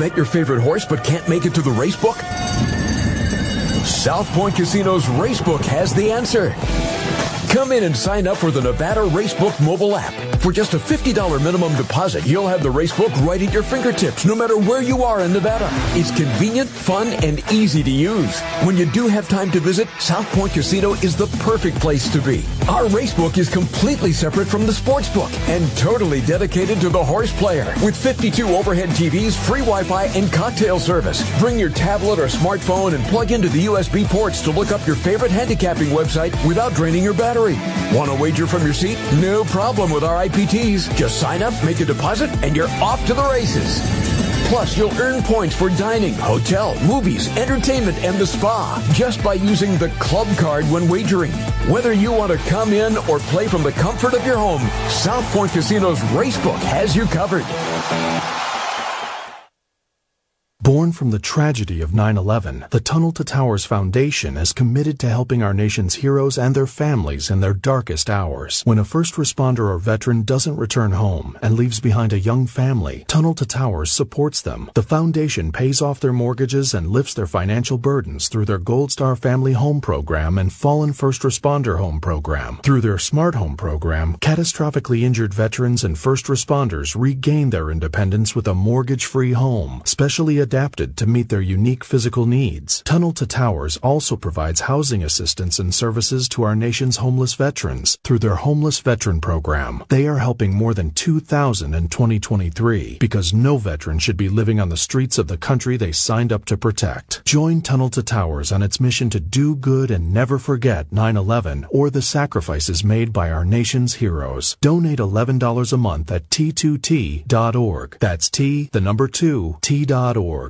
bet your favorite horse but can't make it to the race book? South Point Casino's Racebook has the answer. Come in and sign up for the Nevada Racebook mobile app. For just a $50 minimum deposit, you'll have the racebook right at your fingertips, no matter where you are in Nevada. It's convenient, fun, and easy to use. When you do have time to visit, South Point Casino is the perfect place to be. Our racebook is completely separate from the sports book and totally dedicated to the horse player. With 52 overhead TVs, free Wi-Fi, and cocktail service. Bring your tablet or smartphone and plug into the USB ports to look up your favorite handicapping website without draining your battery. Want to wager from your seat? No problem with our IPTs. Just sign up, make a deposit, and you're off to the races. Plus, you'll earn points for dining, hotel, movies, entertainment, and the spa just by using the club card when wagering. Whether you want to come in or play from the comfort of your home, South Point Casino's Racebook has you covered. Born from the tragedy of 9-11, the Tunnel to Towers Foundation is committed to helping our nation's heroes and their families in their darkest hours. When a first responder or veteran doesn't return home and leaves behind a young family, Tunnel to Towers supports them. The foundation pays off their mortgages and lifts their financial burdens through their Gold Star Family Home Program and Fallen First Responder Home Program. Through their Smart Home Program, catastrophically injured veterans and first responders regain their independence with a mortgage-free home, specially adapted to meet their unique physical needs. Tunnel to Towers also provides housing assistance and services to our nation's homeless veterans through their Homeless Veteran Program. They are helping more than 2,000 in 2023 because no veteran should be living on the streets of the country they signed up to protect. Join Tunnel to Towers on its mission to do good and never forget 9-11 or the sacrifices made by our nation's heroes. Donate $11 a month at t2t.org. That's T, the number 2, t.org.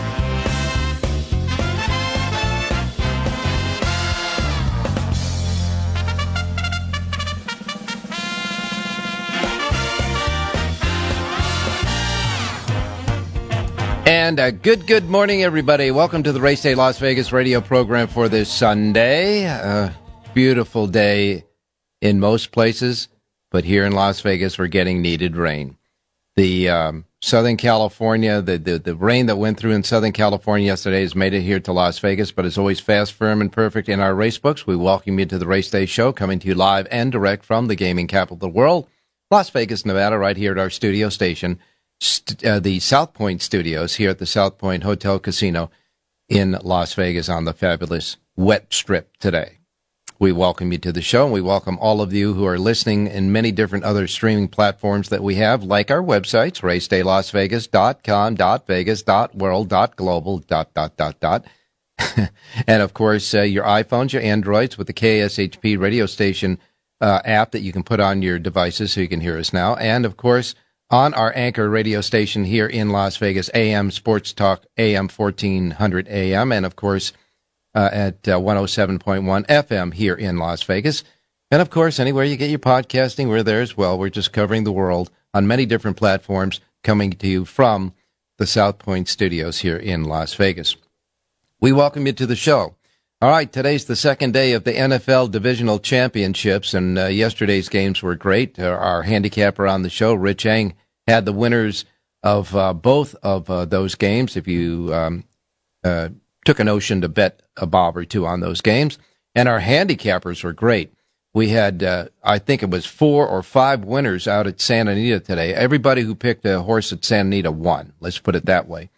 And a good, good morning, everybody. Welcome to the Race Day Las Vegas radio program for this Sunday. A beautiful day in most places, but here in Las Vegas, we're getting needed rain. The um, Southern California, the, the, the rain that went through in Southern California yesterday has made it here to Las Vegas, but it's always fast, firm, and perfect in our race books. We welcome you to the Race Day Show, coming to you live and direct from the gaming capital of the world, Las Vegas, Nevada, right here at our studio station st- uh, the South Point studios here at the South Point Hotel Casino in Las Vegas on the fabulous wet strip today. We welcome you to the show, and we welcome all of you who are listening in many different other streaming platforms that we have, like our websites, racedaylasvegas.com, .vegas, .world, .global, dot, dot, dot, dot. and of course, uh, your iPhones, your Androids with the KSHP radio station uh, app that you can put on your devices so you can hear us now. And of course, on our anchor radio station here in Las Vegas, AM Sports Talk, AM 1400 AM, and of course uh, at uh, 107.1 FM here in Las Vegas. And of course, anywhere you get your podcasting, we're there as well. We're just covering the world on many different platforms, coming to you from the South Point studios here in Las Vegas. We welcome you to the show. All right, today's the second day of the NFL Divisional Championships, and uh, yesterday's games were great. Uh, our handicapper on the show, Rich Eng, had the winners of uh, both of uh, those games. If you um, uh, took a notion to bet a bob or two on those games, and our handicappers were great. We had, uh, I think it was four or five winners out at Santa Anita today. Everybody who picked a horse at Santa Anita won. Let's put it that way.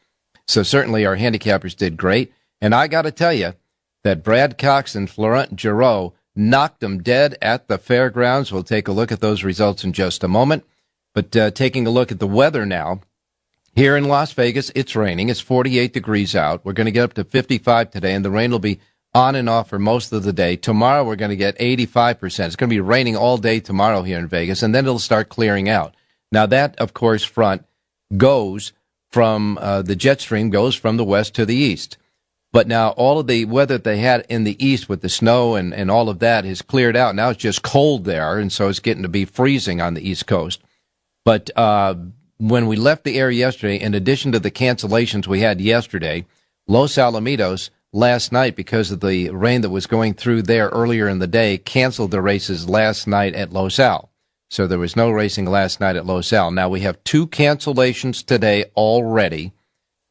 So certainly our handicappers did great. And I got to tell you that Brad Cox and Florent Geroux knocked them dead at the fairgrounds. We'll take a look at those results in just a moment. But uh, taking a look at the weather now, here in Las Vegas, it's raining. It's 48 degrees out. We're going to get up to 55 today, and the rain will be on and off for most of the day. Tomorrow, we're going to get 85%. It's going to be raining all day tomorrow here in Vegas, and then it'll start clearing out. Now, that, of course, front goes from uh, the jet stream, goes from the west to the east. But now all of the weather they had in the east with the snow and, and all of that has cleared out. Now it's just cold there, and so it's getting to be freezing on the east coast. But uh, when we left the air yesterday, in addition to the cancellations we had yesterday, Los Alamitos last night, because of the rain that was going through there earlier in the day, canceled the races last night at Los Al. So there was no racing last night at Los Al. Now we have two cancellations today already.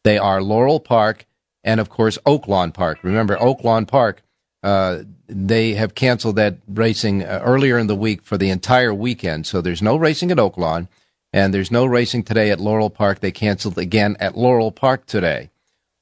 They are Laurel Park and, of course, Oaklawn Park. Remember, Oaklawn Park, uh, they have canceled that racing uh, earlier in the week for the entire weekend. So there's no racing at Oaklawn. And there's no racing today at Laurel Park. They canceled again at Laurel Park today.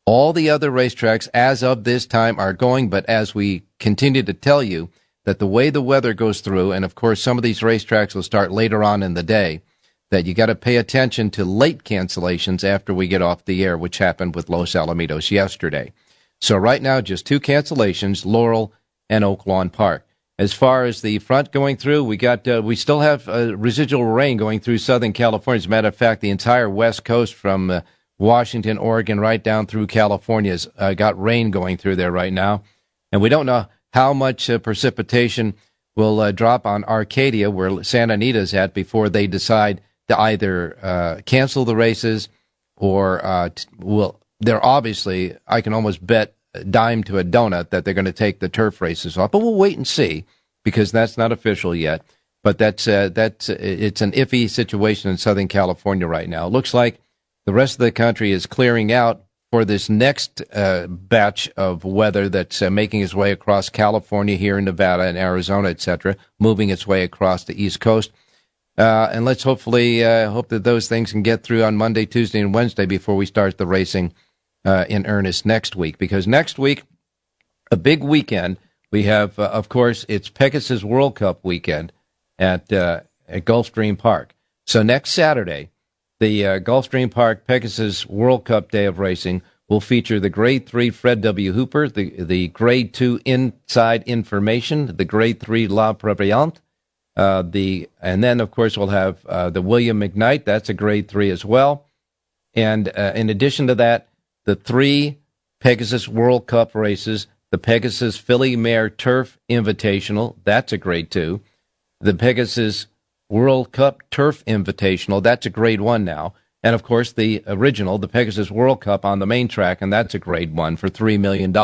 All the other racetracks as of this time are going, but as we continue to tell you that the way the weather goes through, and of course some of these racetracks will start later on in the day, that you got to pay attention to late cancellations after we get off the air, which happened with Los Alamitos yesterday. So right now, just two cancellations, Laurel and Oaklawn Park. As far as the front going through, we got uh, we still have uh, residual rain going through Southern California. As a matter of fact, the entire West Coast from uh, Washington, Oregon, right down through California has uh, got rain going through there right now, and we don't know how much uh, precipitation will uh, drop on Arcadia, where Santa Anita's at, before they decide to either cancel the races or t- will. They're obviously, I can almost bet dime to a donut that they're going to take the turf races off. But we'll wait and see because that's not official yet. But that's uh, that's uh, it's an iffy situation in Southern California right now. It looks like the rest of the country is clearing out for this next uh, batch of weather that's uh, making its way across California, here in Nevada and Arizona, etc., moving its way across the East Coast. Uh, and let's hopefully uh, hope that those things can get through on Monday, Tuesday, and Wednesday before we start the racing uh, in earnest next week because next week, a big weekend. We have, uh, of course, it's Pegasus World Cup weekend at uh, at Gulfstream Park. So next Saturday, the uh, Gulfstream Park Pegasus World Cup Day of Racing will feature the Grade Three Fred W. Hooper, the the Grade Two Inside Information, the Grade Three La Prevoyante, uh, the and then of course we'll have uh, the William McKnight. That's a Grade Three as well. And uh, in addition to that, the three Pegasus World Cup races, the Pegasus Filly Mare Turf Invitational, that's a grade two. The Pegasus World Cup Turf Invitational, that's a grade one now. And of course, the original, the Pegasus World Cup on the main track, and that's a grade one for $3 million.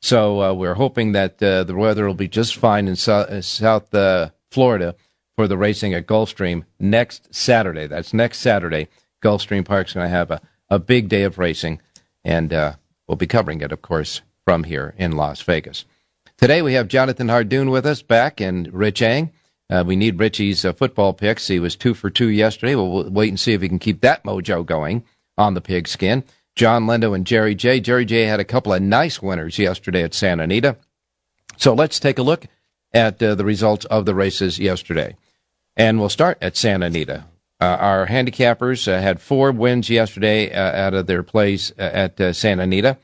So uh, we're hoping that uh, the weather will be just fine in so- uh, South uh, Florida for the racing at Gulfstream next Saturday. That's next Saturday. Gulfstream Park's going to have a, a big day of racing and uh, we'll be covering it, of course, from here in Las Vegas. Today we have Jonathan Hardoon with us back and Rich Eng. Uh, we need Richie's uh, football picks. He was two for two yesterday. We'll, we'll, wait and see if he can keep that mojo going on the pigskin. Jon Lindo and Jerry J. Jerry J had a couple of nice winners yesterday at Santa Anita. So let's take a look at uh, the results of the races yesterday. And we'll start at Santa Anita. Uh, our handicappers uh, had four wins yesterday uh, out of their plays uh, at uh, Santa Anita.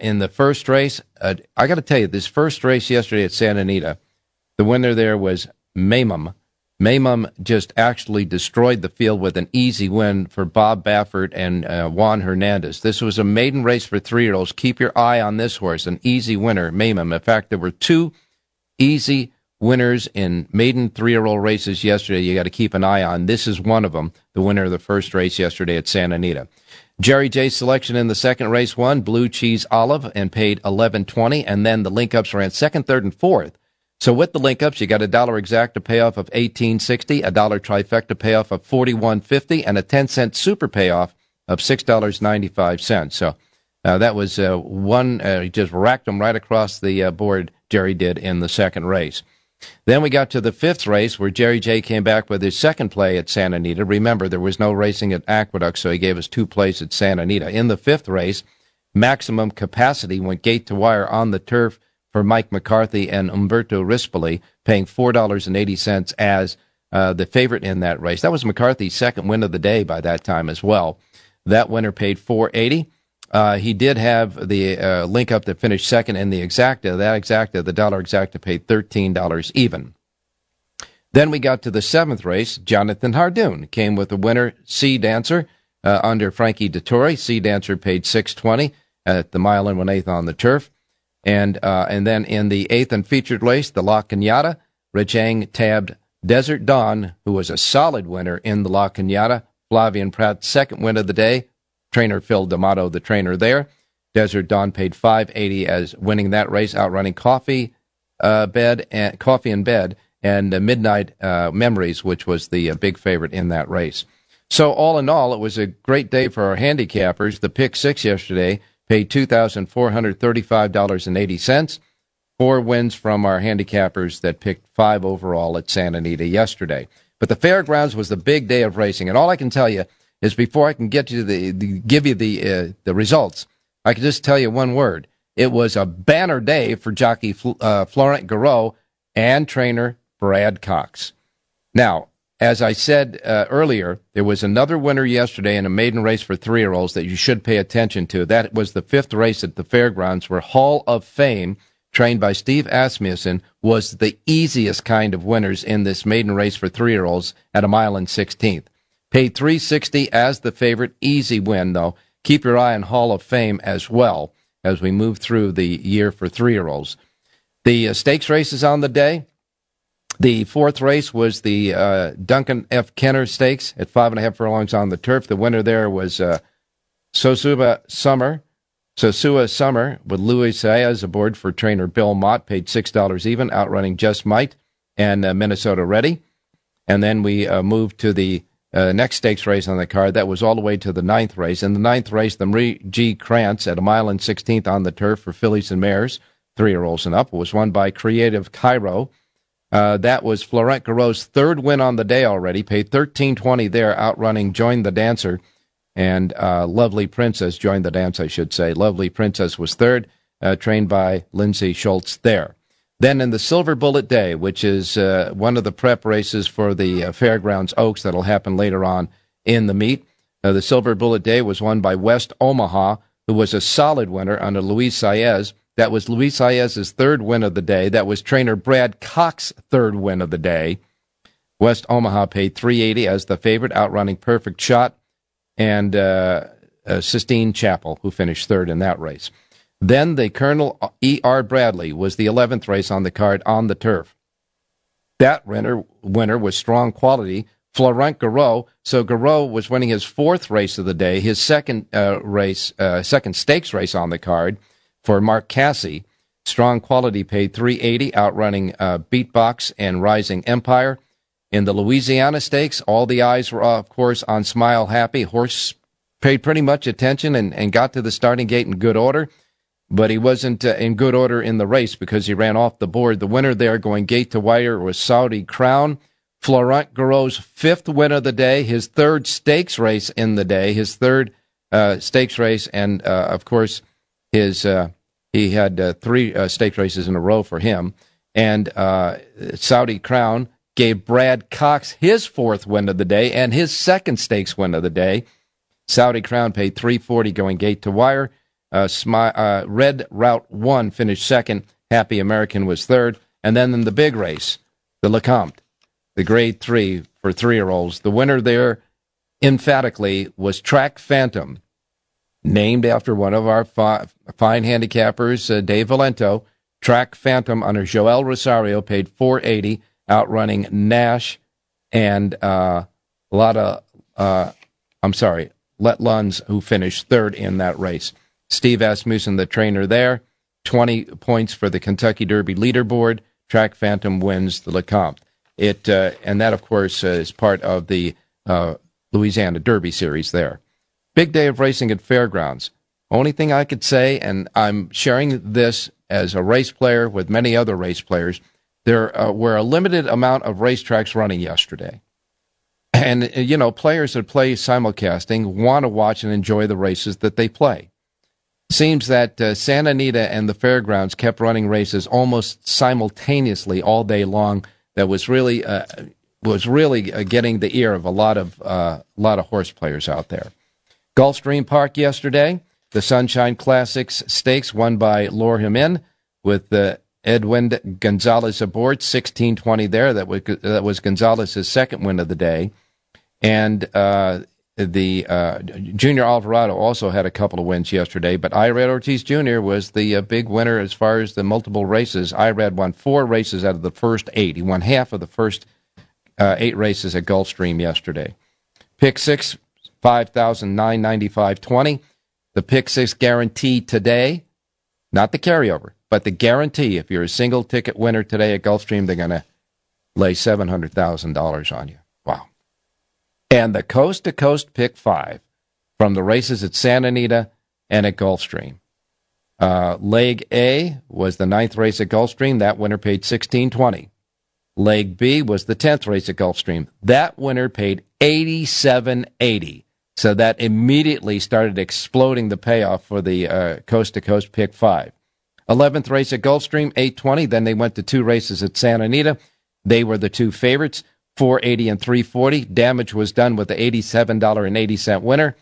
In the first race, I got to tell you, this first race yesterday at Santa Anita, the winner there was Maymum. Maymum just actually destroyed the field with an easy win for Bob Baffert and Juan Hernandez. This was a maiden race for three year olds. Keep your eye on this horse, an easy winner, Maymum. In fact, there were two easy winners in maiden three year old races yesterday you got to keep an eye on. This is one of them, the winner of the first race yesterday at Santa Anita. Jerry J's selection in the second race won Blue Cheese Olive and paid eleven twenty, and then the link ups ran second, third, and fourth. So with the link ups, you got a dollar exact exacta payoff of eighteen sixty, a dollar trifecta payoff of forty one fifty, and a ten cent super payoff of six dollars ninety five cents. So uh, that was uh, one. Uh, just racked them right across the uh, board. Jerry did in the second race. Then we got to the fifth race where Jerry J came back with his second play at Santa Anita. Remember, there was no racing at Aqueduct, so he gave us two plays at Santa Anita. In the fifth race, maximum capacity went gate to wire on the turf for Mike McCarthy and Umberto Rispoli, paying $4.80 as uh, the favorite in that race. That was McCarthy's second win of the day by that time as well. That winner paid 480 uh, he did have the uh, link up that finished second in the exacta. That exacta, the dollar exacta, paid $13 even. Then we got to the seventh race. Jonathan Hardoon came with the winner, Sea Dancer, uh, under Frankie Dettori. Sea Dancer paid 620 at the mile and one eighth on the turf. And uh, and then in the eighth and featured race, the La Cañada, Rich Eng tabbed Desert Dawn, who was a solid winner in the La Cañada. Flavien Prat's second win of the day. Trainer Phil D'Amato, the trainer there. Desert Dawn paid 580 as winning that race, outrunning Coffee uh, Bed and Coffee in Bed and uh, Midnight uh, Memories, which was the uh, big favorite in that race. So all in all, it was a great day for our handicappers. The pick six yesterday paid $2,435.80. Four wins from our handicappers that picked five overall at Santa Anita yesterday. But the fairgrounds was the big day of racing. And all I can tell you is before I can get to the, the give you the, uh, the results, I can just tell you one word. It was a banner day for jockey uh, Florent Geroux and trainer Brad Cox. Now, as I said uh, earlier, there was another winner yesterday in a maiden race for three year olds that you should pay attention to. That was the fifth race at the fairgrounds where Hall of Fame, trained by Steve Asmussen, was the easiest kind of winners in this maiden race for three year olds at a mile and 16th. Paid 360 as the favorite. Easy win, though. Keep your eye on Hall of Fame as well as we move through the year for three year olds. The uh, stakes races on the day. The fourth race was the uh, Duncan F. Kenner Stakes at five and a half furlongs on the turf. The winner there was uh, Sosuba Summer. Sosua Summer with Luis Saez aboard for trainer Bill Mott, paid $6 even, outrunning Just Might and uh, Minnesota Ready. And then we uh, moved to the uh, next stakes race on the card. That was all the way to the ninth race. In the ninth race, the Marie G. Krantz at a mile and 16th on the turf for fillies and mares, three year olds and up, was won by Creative Cairo. Uh, that was Florent Geroux's third win on the day already. Paid thirteen twenty there, outrunning Join the Dancer, and uh, Lovely Princess joined the dance. I should say. Lovely Princess was third, uh, trained by Lindsay Schultz there. Then in the Silverbulletday, which is uh, one of the prep races for the uh, Fairgrounds Oaks that'll happen later on in the meet, uh, the Silverbulletday was won by West Omaha, who was a solid winner under Luis Saez. That was Luis Saez's third win of the day. That was trainer Brad Cox's third win of the day. West Omaha paid 380 as the favorite, outrunning Perfect Shot and uh, uh, Sistine Chapel, who finished third in that race. Then the Colonel E.R. Bradley was the 11th race on the card on the turf. That winner, winner was strong quality, Florent Geroux. So Geroux was winning his fourth race of the day, his second uh, race, uh, second stakes race on the card for Mark Casse. Strong quality paid 380, outrunning uh, Beatbox and Rising Empire. In the Louisiana Stakes, all the eyes were, of course, on Smile Happy. Horse paid pretty much attention and, and got to the starting gate in good order but he wasn't uh, in good order in the race because he ran off the board. The winner there going gate to wire was Saudi Crown. Florent Geroux's fifth win of the day, his third stakes race in the day, his third uh, stakes race, and uh, of course, his uh, he had uh, three uh, stakes races in a row for him. And Saudi Crown gave Brad Cox his fourth win of the day and his second stakes win of the day. Saudi Crown paid 340 going gate to wire. Uh, Smi- uh, Red Route 1 finished second. Happy American was third. And then in the big race, the Lecomte, the grade three for three year olds, the winner there emphatically was Track Phantom, named after one of our fi- fine handicappers, uh, Dave Valento. Track Phantom under Joel Rosario paid 480, outrunning Nash and uh, a lot of, uh, I'm sorry, Let Luns, who finished third in that race. Steve Asmussen, the trainer there. 20 points for the Kentucky Derby leaderboard. Track Phantom wins the Lecomte. It uh, and that, of course, uh, is part of the uh, Louisiana Derby series. There, big day of racing at fairgrounds. Only thing I could say, and I'm sharing this as a race player with many other race players, there uh, were a limited amount of racetracks running yesterday. And, uh, you know, players that play simulcasting want to watch and enjoy the races that they play. Seems that uh, Santa Anita and the fairgrounds kept running races almost simultaneously all day long. That was really uh, was really uh, getting the ear of a lot of uh, lot of horse players out there. Gulfstream Park yesterday, the Sunshine Classics Stakes won by Lure Him In with the Edwin Gonzalez aboard, 1620 there. That was, that was Gonzalez's second win of the day. And uh, the uh, Junior Alvarado also had a couple of wins yesterday, but Irad Ortiz Jr. was the uh, big winner as far as the multiple races. Irad won four races out of the first eight. He won half of the first uh, eight races at Gulfstream yesterday. Pick six, 5,995.20. The pick six guarantee today, not the carryover, but the guarantee, if you're a single ticket winner today at Gulfstream, they're going to lay $700,000 on you. Wow. And the coast to coast pick five from the races at Santa Anita and at Gulfstream. Uh, leg A was the ninth race at Gulfstream. That winner paid 1620. Leg B was the 10th race at Gulfstream. That winner paid 8780. So that immediately started exploding the payoff for the coast to coast pick five. 11th race at Gulfstream, 820. Then they went to two races at Santa Anita. They were the two favorites, 480 and 340. Damage was done with the $87.80 winner.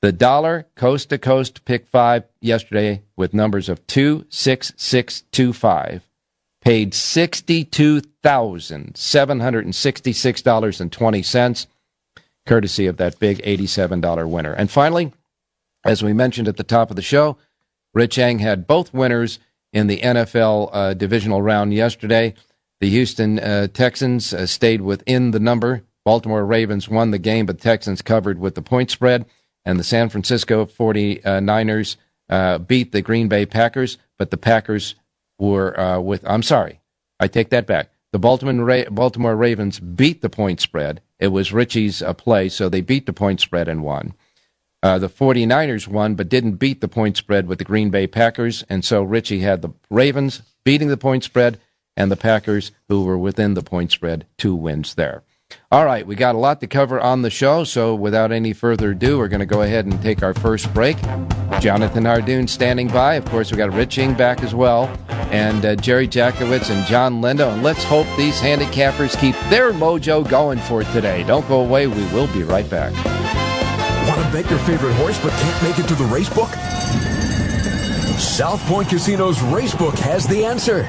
The dollar coast to coast pick five yesterday with numbers of 26625 paid $62,766.20, courtesy of that big $87 winner. And finally, as we mentioned at the top of the show, Rich Eng had both winners in the NFL uh, divisional round yesterday. The Houston uh, Texans uh, stayed within the number. Baltimore Ravens won the game, but Texans covered with the point spread. And the San Francisco 49ers uh, beat the Green Bay Packers, but the Packers were uh, with, I'm sorry, I take that back. The Baltimore, Ra- Baltimore Ravens beat the point spread. It was Richie's uh, play, so they beat the point spread and won. Uh, the 49ers won, but didn't beat the point spread with the Green Bay Packers. And so Richie had the Ravens beating the point spread and the Packers, who were within the point spread, two wins there. All right, we got a lot to cover on the show, so without any further ado, we're going to go ahead and take our first break. Jonathan Hardoon standing by. Of course, we got Rich Eng back as well, and uh, Jerry Jackowitz and Jon Lindo. And let's hope these handicappers keep their mojo going for today. Don't go away. We will be right back. Want to bet your favorite horse but can't make it to the race book? South Point Casino's Racebook has the answer.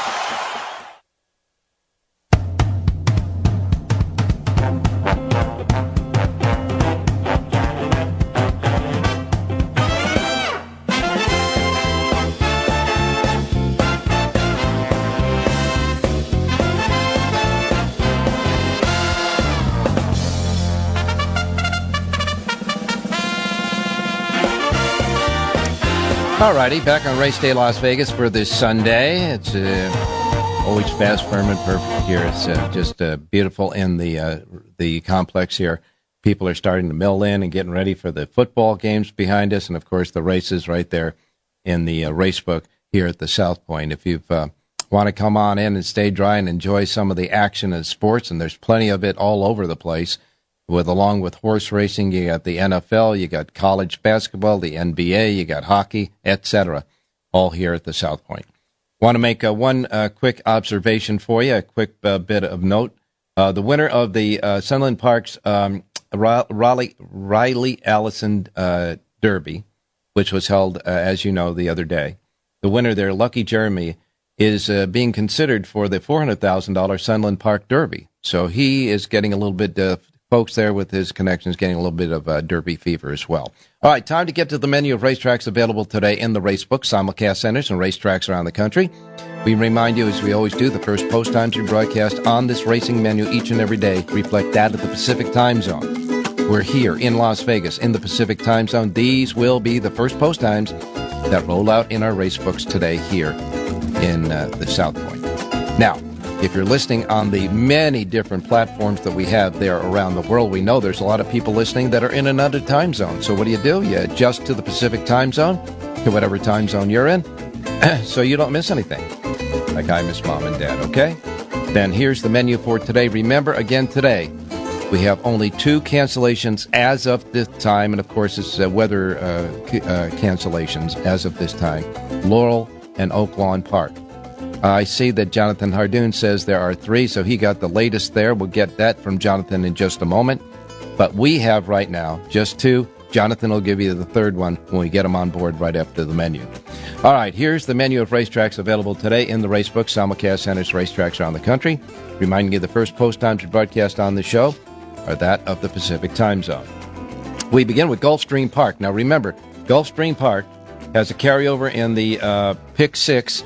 All righty, back on Race Day Las Vegas for this Sunday. It's uh, always fast, firm, and perfect here. It's uh, just uh, beautiful in the uh, the complex here. People are starting to mill in and getting ready for the football games behind us, and of course the races right there in the uh, race book here at the South Point. If you uh, want to come on in and stay dry and enjoy some of the action and sports, and there's plenty of it all over the place. With along with horse racing, you got the NFL, you got college basketball, the NBA, you got hockey, etc. All here at the South Point. Want to make uh, one uh, quick observation for you, a quick uh, bit of note. Uh, the winner of the uh, Sunland Parks um, Riley, Riley Allison Derby, which was held, as you know, the other day. The winner there, Lucky Jeremy, is being considered for the $400,000 Sunland Park Derby. So he is getting a little bit folks there with his connections getting a little bit of uh, derby fever as well. All right, time to get to the menu of racetracks available today in the racebook, simulcast centers, and racetracks around the country. We remind you, as we always do, the first post times we broadcast on this racing menu each and every day reflect that of the Pacific time zone. We're here in Las Vegas in the Pacific time zone. These will be the first post times that roll out in our racebooks today here in uh, the South Point. Now, if you're listening on the many different platforms that we have there around the world, we know there's a lot of people listening that are in another time zone. So what do you do? You adjust to the Pacific time zone, to whatever time zone you're in, so you don't miss anything. Like I miss mom and dad, okay? Then here's the menu for today. Remember, again, today, we have only two cancellations as of this time, and of course, it's uh, weather uh, uh, cancellations as of this time Laurel and Oaklawn Park. I see that Jonathan Hardoon says there are three, so he got the latest there. We'll get that from Jonathan in just a moment. But we have right now just two. Jonathan will give you the third one when we get him on board right after the menu. All right, here's the menu of racetracks available today in the racebook, simulcast centers racetracks around the country. Reminding you the first post times we broadcast on the show are that of the Pacific time zone. We begin with Gulfstream Park. Now remember, Gulfstream Park has a carryover in the uh, pick six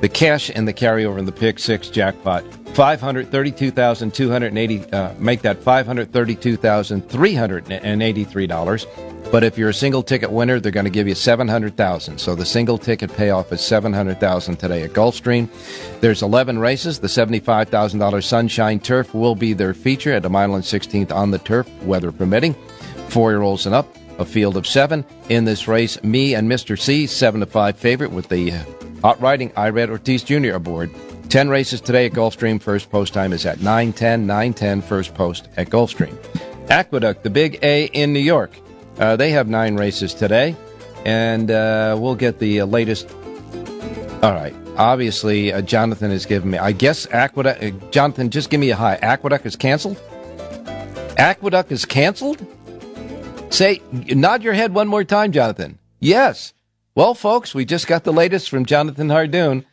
the cash and the carryover in the pick six jackpot. Five hundred thirty-two thousand two hundred eighty. Uh, make that five hundred thirty-two thousand three hundred and eighty-three dollars. But if you're a single ticket winner, they're going to give you seven hundred thousand. So the single ticket payoff is seven hundred thousand today at Gulfstream. There's eleven races. The seventy-five thousand dollars Sunshine Turf will be their feature at mile and sixteenth on the turf, weather permitting. Four-year-olds and up. A field of seven in this race. Me and Mr. C, seven to five favorite with the Hot riding, Irad Ortiz Jr. aboard. 10 races today at Gulfstream. First post time is at 9.10, 9.10 first post at Gulfstream. Aqueduct, the big A in New York. Uh, they have nine races today, and uh, we'll get the uh, latest. All right. Obviously, uh, Jonathan has given me. I guess Aqueduct. Uh, Jonathan, just give me a high. Aqueduct is canceled? Aqueduct is canceled? Say, nod your head one more time, Jonathan. Yes. Well, folks, we just got the latest from Jonathan Hardoon.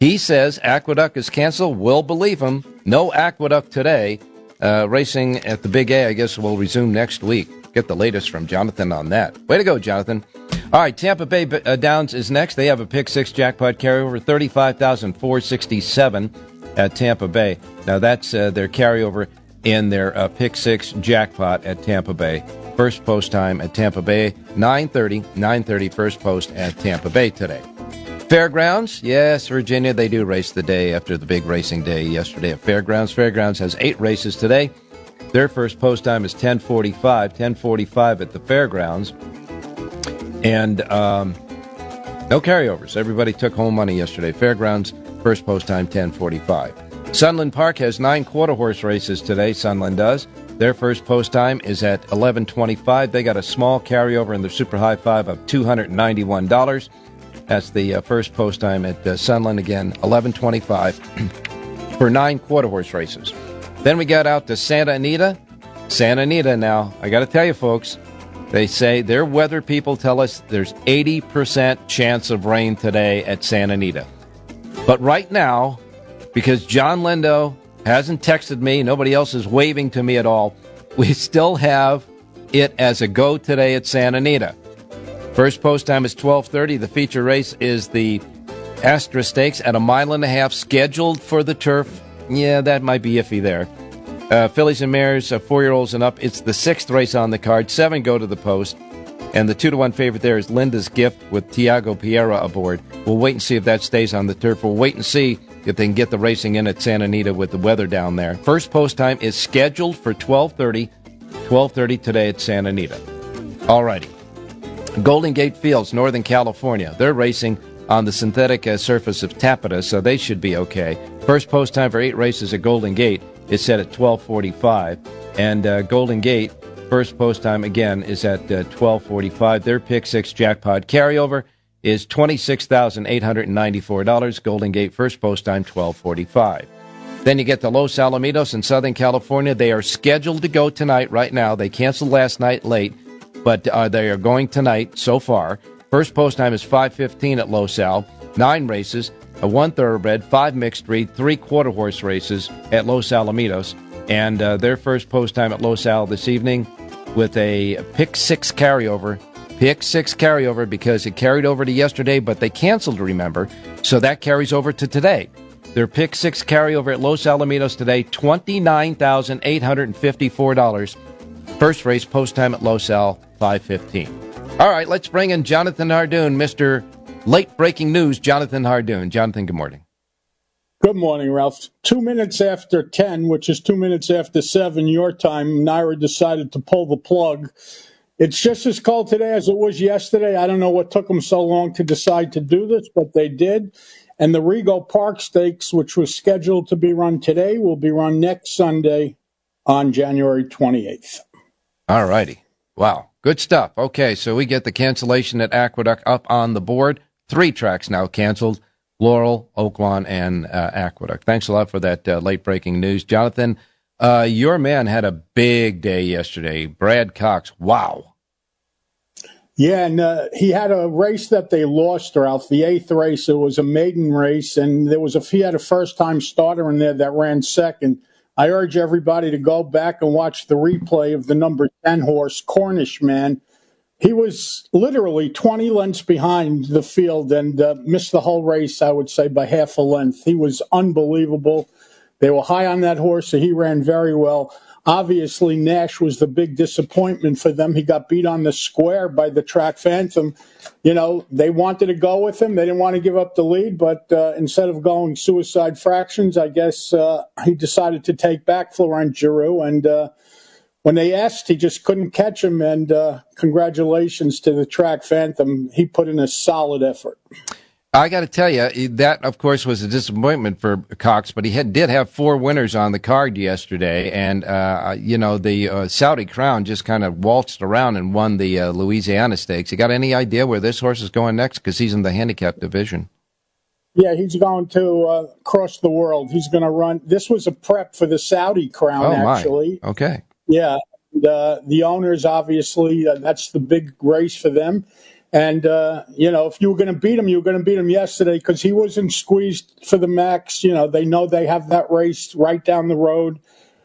He says Aqueduct is canceled. We'll believe him. No Aqueduct today. Uh, racing at the Big A, I guess, will resume next week. Get the latest from Jonathan on that. Way to go, Jonathan. All right, Tampa Bay uh, Downs is next. They have a pick six jackpot carryover, thirty-five thousand four sixty-seven at Tampa Bay. Now that's uh, their carryover in their uh, pick six jackpot at Tampa Bay. First post time at Tampa Bay, 9.30, 9.30 first post at Tampa Bay today. Fairgrounds, yes, Virginia, they do race the day after the big racing day yesterday at Fairgrounds. Fairgrounds has eight races today. Their first post time is 1045, 1045 at the Fairgrounds. And um, no carryovers. Everybody took home money yesterday. Fairgrounds, first post time 1045. Sunland Park has nine quarter horse races today, Sunland does. Their first post time is at 11:25. They got a small carryover in their super high five of $291. That's the uh, first post time at uh, Sunland again, 11:25 for nine quarter horse races. Then we got out to Santa Anita. Santa Anita now, I got to tell you folks, they say their weather people tell us there's 80% chance of rain today at Santa Anita. But right now, because Jon Lindo hasn't texted me. Nobody else is waving to me at all. We still have it as a go today at Santa Anita. First post time is 12:30. The feature race is the Astra Stakes at a mile and a half, scheduled for the turf. Yeah, that might be iffy there. Uh, fillies and mares, uh, four-year-olds and up. It's the sixth race on the card. Seven go to the post, and the two to one favorite there is Linda's Gift with Tiago Pereira aboard. We'll wait and see if that stays on the turf. We'll wait and see if they can get the racing in at Santa Anita with the weather down there. First post time is scheduled for 12:30, 12:30 today at Santa Anita. All righty. Golden Gate Fields, Northern California. They're racing on the synthetic uh, surface of Tapeta, so they should be okay. First post time for eight races at Golden Gate is set at 12:45, and uh, Golden Gate first post time again is at 12:45. Uh, Their pick six jackpot carryover is twenty six thousand eight hundred ninety four dollars. Golden Gate first post time 12:45. Then you get the Los Alamitos in Southern California. They are scheduled to go tonight. Right now, they canceled last night late, but uh, they are going tonight so far. First post time is 5:15 at Los Al. Nine races, a one thoroughbred, five mixed breed, three quarter horse races at Los Alamitos, and uh, their first post time at Los Al this evening with a pick six carryover. Pick six carryover because it carried over to yesterday, but they canceled. Remember, so that carries over to today. Their pick six carryover at Los Alamitos today, $29,854. First race post time at Los Al, 515. All right, let's bring in Jonathan Hardoon, Mr. Late Breaking News, Jonathan Hardoon. Jonathan, good morning. Good morning, Ralph. Two minutes after 10, which is two minutes after 7 your time, NYRA decided to pull the plug. It's just as cold today as it was yesterday. I don't know what took them so long to decide to do this, but they did. And the Rego Park Stakes, which was scheduled to be run today, will be run next Sunday on January 28th. All righty. Wow. Good stuff. Okay, so we get the cancellation at Aqueduct up on the board. Three tracks now canceled Laurel, Oaklawn, and uh, Aqueduct. Thanks a lot for that uh, late breaking news. Jonathan, uh, your man had a big day yesterday. Brad Cox. Wow. Yeah, and uh, he had a race that they lost, Ralph. The eighth race. It was a maiden race, and there was a he had a first time starter in there that ran second. I urge everybody to go back and watch the replay of the number ten horse Cornish Man. He was literally 20 lengths behind the field and uh, missed the whole race, I would say, by half a length. He was unbelievable. They were high on that horse, so he ran very well. Obviously, Nash was the big disappointment for them. He got beat on the square by the track phantom. You know, they wanted to go with him. They didn't want to give up the lead, but uh, instead of going suicide fractions, I guess uh, he decided to take back Florent Geroux. And uh, when they asked, he just couldn't catch him. And uh, congratulations to the track phantom. He put in a solid effort. I got to tell you, that of course was a disappointment for Cox, but he had, did have four winners on the card yesterday, and uh, you know the uh, Saudi Crown just kind of waltzed around and won the uh, Louisiana Stakes. You got any idea where this horse is going next? Because he's in the handicap division. Yeah, he's going to uh, cross the world. He's going to run. This was a prep for the Saudi Crown, oh, actually. My. Okay. Yeah, the the owners obviously uh, that's the big race for them and, uh, you know, if you were going to beat him, you were going to beat him yesterday because he wasn't squeezed for the max. You know, they know they have that race right down the road.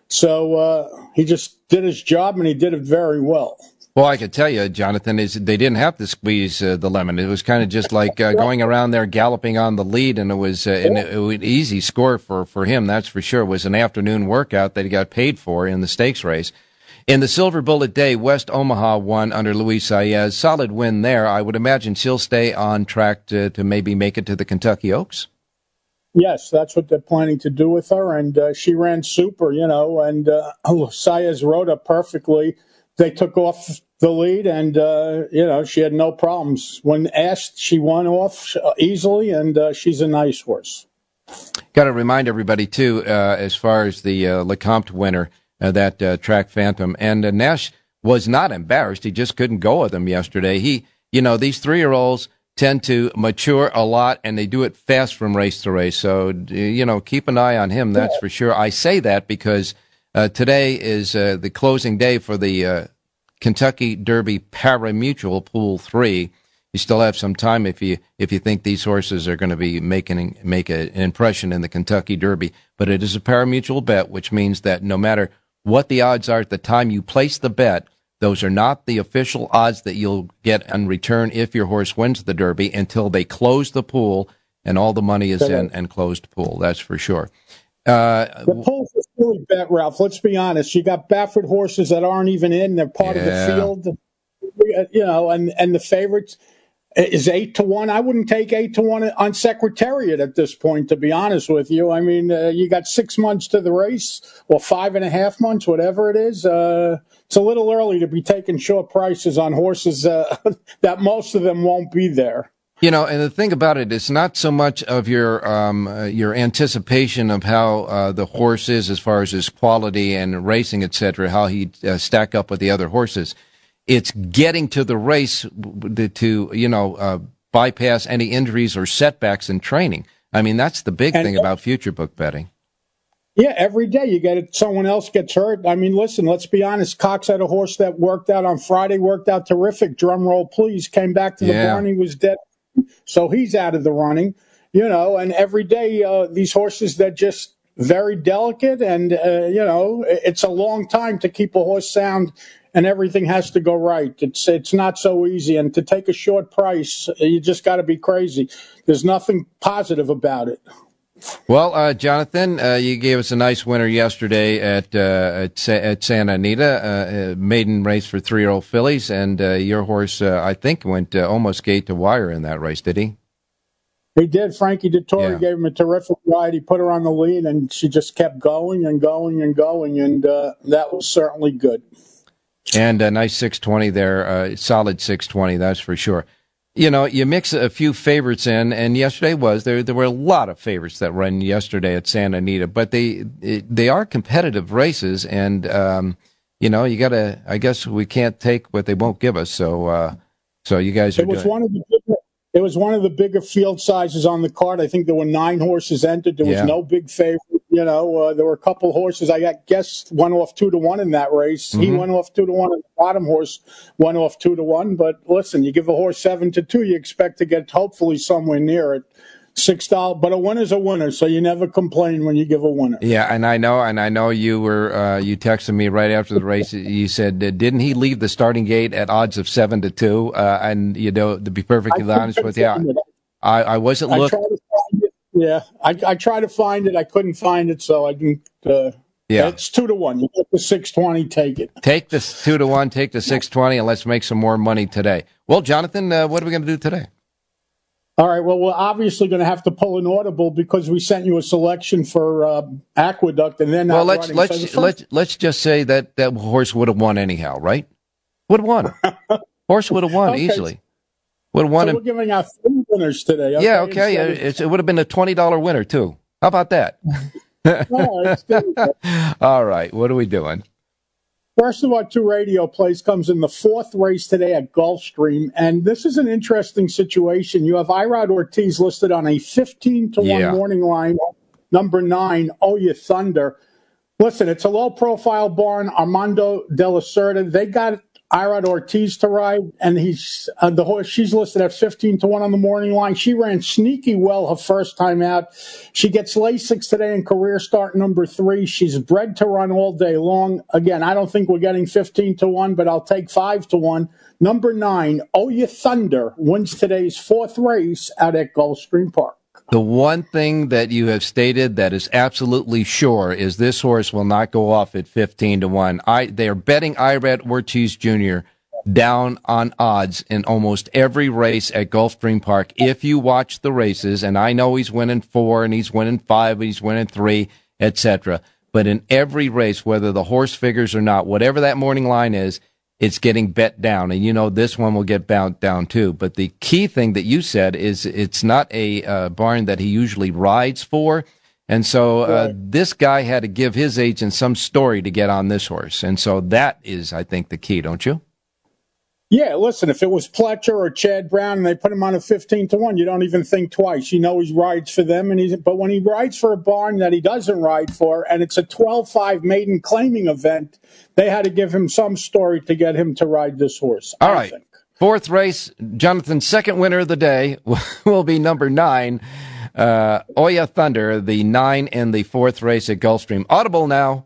So uh, he just did his job and he did it very well. Well, I can tell you, Jonathan, is they didn't have to squeeze uh, the lemon. It was kind of just like uh, going around there, galloping on the lead, and it was uh, an, an, easy score for, for him. That's for sure. It was an afternoon workout that he got paid for in the stakes race. In the Silverbulletday, West Omaha won under Luis Saez. Solid win there. I would imagine she'll stay on track to, to maybe make it to the Kentucky Oaks. Yes, that's what they're planning to do with her, and uh, she ran super, you know, and uh, Saez rode her perfectly. They took off the lead, and uh, you know she had no problems. When asked, she won off easily, and uh, she's a nice horse. Got to remind everybody too, uh, as far as the uh, Lecomte winner uh, that uh, track phantom. And uh, Nash was not embarrassed. He just couldn't go with them yesterday. He, you know, these three year olds tend to mature a lot and they do it fast from race to race. So, you know, keep an eye on him. That's yeah. for sure. I say that because uh, today is uh, the closing day for the uh, Kentucky Derby Pari-Mutuel Pool 3. You still have some time if you if you think these horses are going to be making make a, an impression in the Kentucky Derby. But it is a pari-mutuel bet, which means that no matter what the odds are at the time you place the bet. Those are not the official odds that you'll get in return if your horse wins the Derby until they close the pool and all the money is in and closed pool. That's for sure. Uh, the pool's a silly bet, Ralph. Let's be honest. You got Baffert horses that aren't even in; they're part yeah. of the field. You know, and and the favorites is eight to one. I wouldn't take eight to one on Secretariat at this point, to be honest with you. I mean, uh, you got six months to the race, or five and a half months, whatever it is. Uh, it's a little early to be taking short prices on horses uh, that most of them won't be there. You know, and the thing about it is not so much of your um, uh, your anticipation of how uh, the horse is as far as his quality and racing, etc., how he uh, stack up with the other horses. It's getting to the race to you know uh, bypass any injuries or setbacks in training. I mean, that's the big And- thing about future book betting. Yeah, every day you get it. Someone else gets hurt. I mean, listen, let's be honest. Cox had a horse that worked out on Friday, worked out terrific. Drum roll, please. Came back to the Yeah. barn. He was dead. So he's out of the running, you know, and every day, uh, these horses that just very delicate and, uh, you know, it's a long time to keep a horse sound and everything has to go right. It's, it's not so easy. And to take a short price, you just got to be crazy. There's nothing positive about it. Well, uh, Jonathan, uh, you gave us a nice winner yesterday at uh, at, Sa- at Santa Anita, uh, uh, maiden race for three year old fillies, and uh, your horse, uh, I think, went uh, almost gate to wire in that race. Did he? He did. Frankie Dettori Yeah. gave him a terrific ride. He put her on the lead, and she just kept going and going and going, and uh, that was certainly good. And a nice six twenty there, uh, solid six twenty, that's for sure. You know, you mix a few favorites in, and yesterday was there. There were a lot of favorites that ran yesterday at Santa Anita, but they they are competitive races, and um, you know, you got to. I guess we can't take what they won't give us. So, uh, so you guys are It was doing. one of the bigger, it was one of the bigger field sizes on the card. I think there were nine horses entered. There was Yeah. no big favorite. You know, uh, there were a couple horses. I got guessed one off two to one in that race. He Mm-hmm. went off two to one. And the bottom horse went off two to one. But listen, you give a horse seven to two, you expect to get hopefully somewhere near it. Six dollars, but a winner's a winner, so you never complain when you give a winner. Yeah, and I know, and I know you were. Uh, you texted me right after the race. You said, uh, "Didn't he leave the starting gate at odds of seven to two? Uh, and you know, to be perfectly I honest with you, it. I, I wasn't I looking. tried to find it. Yeah, I, I tried to find it. I couldn't find it, so I didn't. Uh, Yeah. it's two to one. You get the six twenty, take it. Take the two to one, take the six twenty, and let's make some more money today. Well, Jonathan, uh, what are we going to do today? All right. Well, we're obviously going to have to pull an audible because we sent you a selection for uh, Aqueduct, and then Well, let's let's so the first, let's let's just say that that horse would have won anyhow, right? Would have won. horse would have won Okay. easily. Would have won. so we're giving out three winners today. yeah, okay. uh, It's, it would have been a twenty dollar winner too. How about that? All right, let's do. All right, what are we doing? First of our two radio plays comes in the fourth race today at Gulfstream, and this is an interesting situation. You have Irad Ortiz listed on a 15 to 1 Yeah. morning line, number nine, Oh You Thunder. Listen, it's a low profile barn, Armando de la Cerda. They got Irad Ortiz to ride, and he's uh, the horse. She's listed at 15 to 1 on the morning line. She ran sneaky well her first time out. She gets Lasix today in career start number three. She's bred to run all day long. Again, I don't think we're getting 15 to 1, but I'll take 5 to 1. Number nine, You Thunder, wins today's fourth race out at Gulfstream Park. The one thing that you have stated that is absolutely sure is this horse will not go off at 15 to 1. I, they are betting Irad Ortiz Jr. down on odds in almost every race at Gulfstream Park. If you watch the races, and I know he's winning four and he's winning five, and he's winning three, etc. But in every race, whether the horse figures or not, whatever that morning line is, it's getting bet down. And you know, this one will get bound down too. But the key thing that you said is it's not a uh, barn that he usually rides for. And so uh, this guy had to give his agent some story to get on this horse. And so that is, I think, the key, don't you? Yeah, listen, if it was Pletcher or Chad Brown and they put him on a 15 to 1, you don't even think twice. You know he rides for them and he's but when he rides for a barn that he doesn't ride for and it's a 12-5 maiden claiming event, they had to give him some story to get him to ride this horse. All I right. think. Fourth race, Jonathan's second winner of the day will be number nine, uh, Oya Thunder, the nine in the fourth race at Gulfstream. Audible now.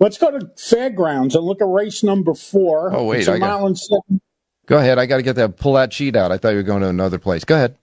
Let's go to Fairgrounds and look at race number 4. Oh, wait, It's a I got- mile and seven. Go ahead. I got to get that, pull that sheet out. I thought you were going to another place. Go ahead.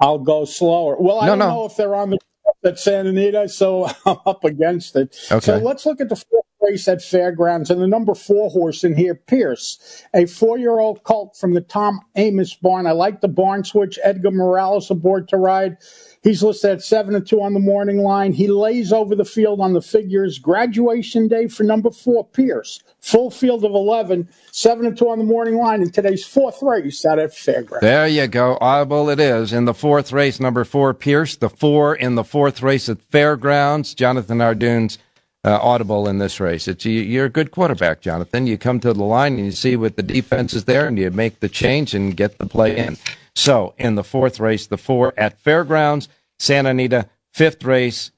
I'll go slower. Well, I No, don't no. know if they're on the at Santa Anita, so I'm up against it. Okay. So let's look at the fourth race at Fairgrounds, and the number four horse in here, Pierce, a four-year-old colt from the Tom Amoss barn. I like the barn switch. Edgar Morales aboard to ride. He's listed at seven and two on the morning line. He lays over the field on the figures. Graduation day for number four, Pierce. Full field of 11, seven and two on the morning line in today's fourth race out at Fairgrounds. There you go. Audible it is. In the fourth race, number four, Pierce. The four in the fourth race at Fairgrounds. Jonathan Hardoon's uh, audible in this race. It's you, are a good quarterback, Jonathan. You come to the line and you see what the defense is there, and you make the change and get the play in. So in the fourth race, the four at Fairgrounds, Santa Anita, fifth race.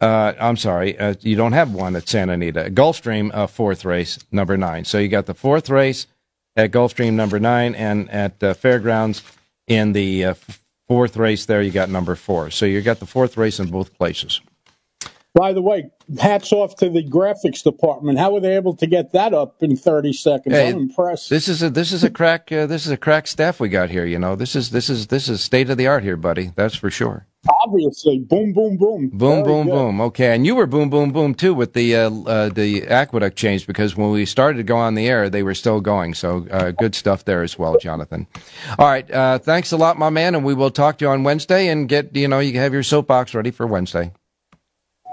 Uh, I'm sorry, uh, you don't have one at Santa Anita. Gulfstream, uh, fourth race, number nine. So you got the fourth race at Gulfstream, number nine, and at uh, Fairgrounds in the uh, fourth race there, you got number four. So you got the fourth race in both places. By the way, hats off to the graphics department. How were they able to get that up in 30 seconds? Hey, I'm impressed. This is a this is a crack uh, this is a crack staff we got here. You know, this is this is this is state of the art here, buddy. That's for sure. Obviously, boom, boom, boom, boom, Very boom, good. boom. Okay, and you were boom, boom, boom too with the uh, uh, the aqueduct change because when we started to go on the air, they were still going. So uh, good stuff there as well, Jonathan. All right, uh, thanks a lot, my man, and we will talk to you on Wednesday and get you know you have your soapbox ready for Wednesday.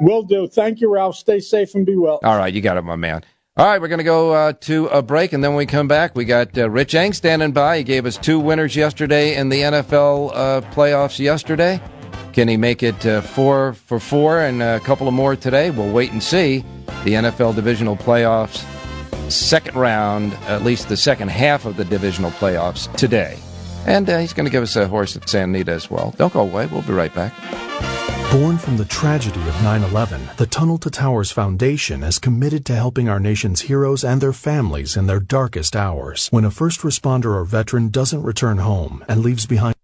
Will do. Thank you, Ralph. Stay safe and be well. All right, you got it, my man. All right, we're going to go uh, to a break, and then when we come back, we got uh, Rich Eng standing by. He gave us two winners yesterday in the NFL uh, playoffs yesterday. Can he make it uh, four for four and a couple of more today? We'll wait and see. The NFL divisional playoffs, second round, at least the second half of the divisional playoffs today. And uh, he's going to give us a horse at San Anita as well. Don't go away. We'll be right back. Born from the tragedy of 9 11, the Tunnel to Towers Foundation is committed to helping our nation's heroes and their families in their darkest hours. When a first responder or veteran doesn't return home and leaves behind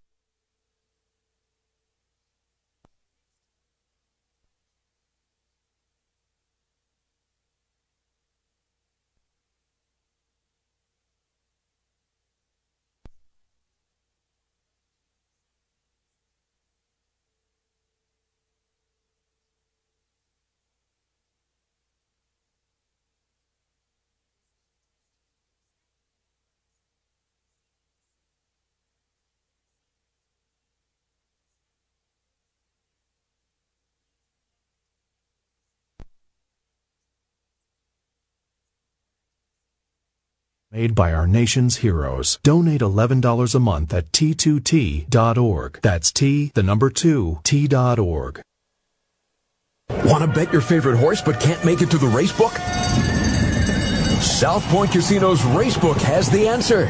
made by our nation's heroes. Donate $11 a month at t2t.org. That's T, the number 2, t.org. Want to bet your favorite horse but can't make it to the race book? South Point Casino's Racebook has the answer.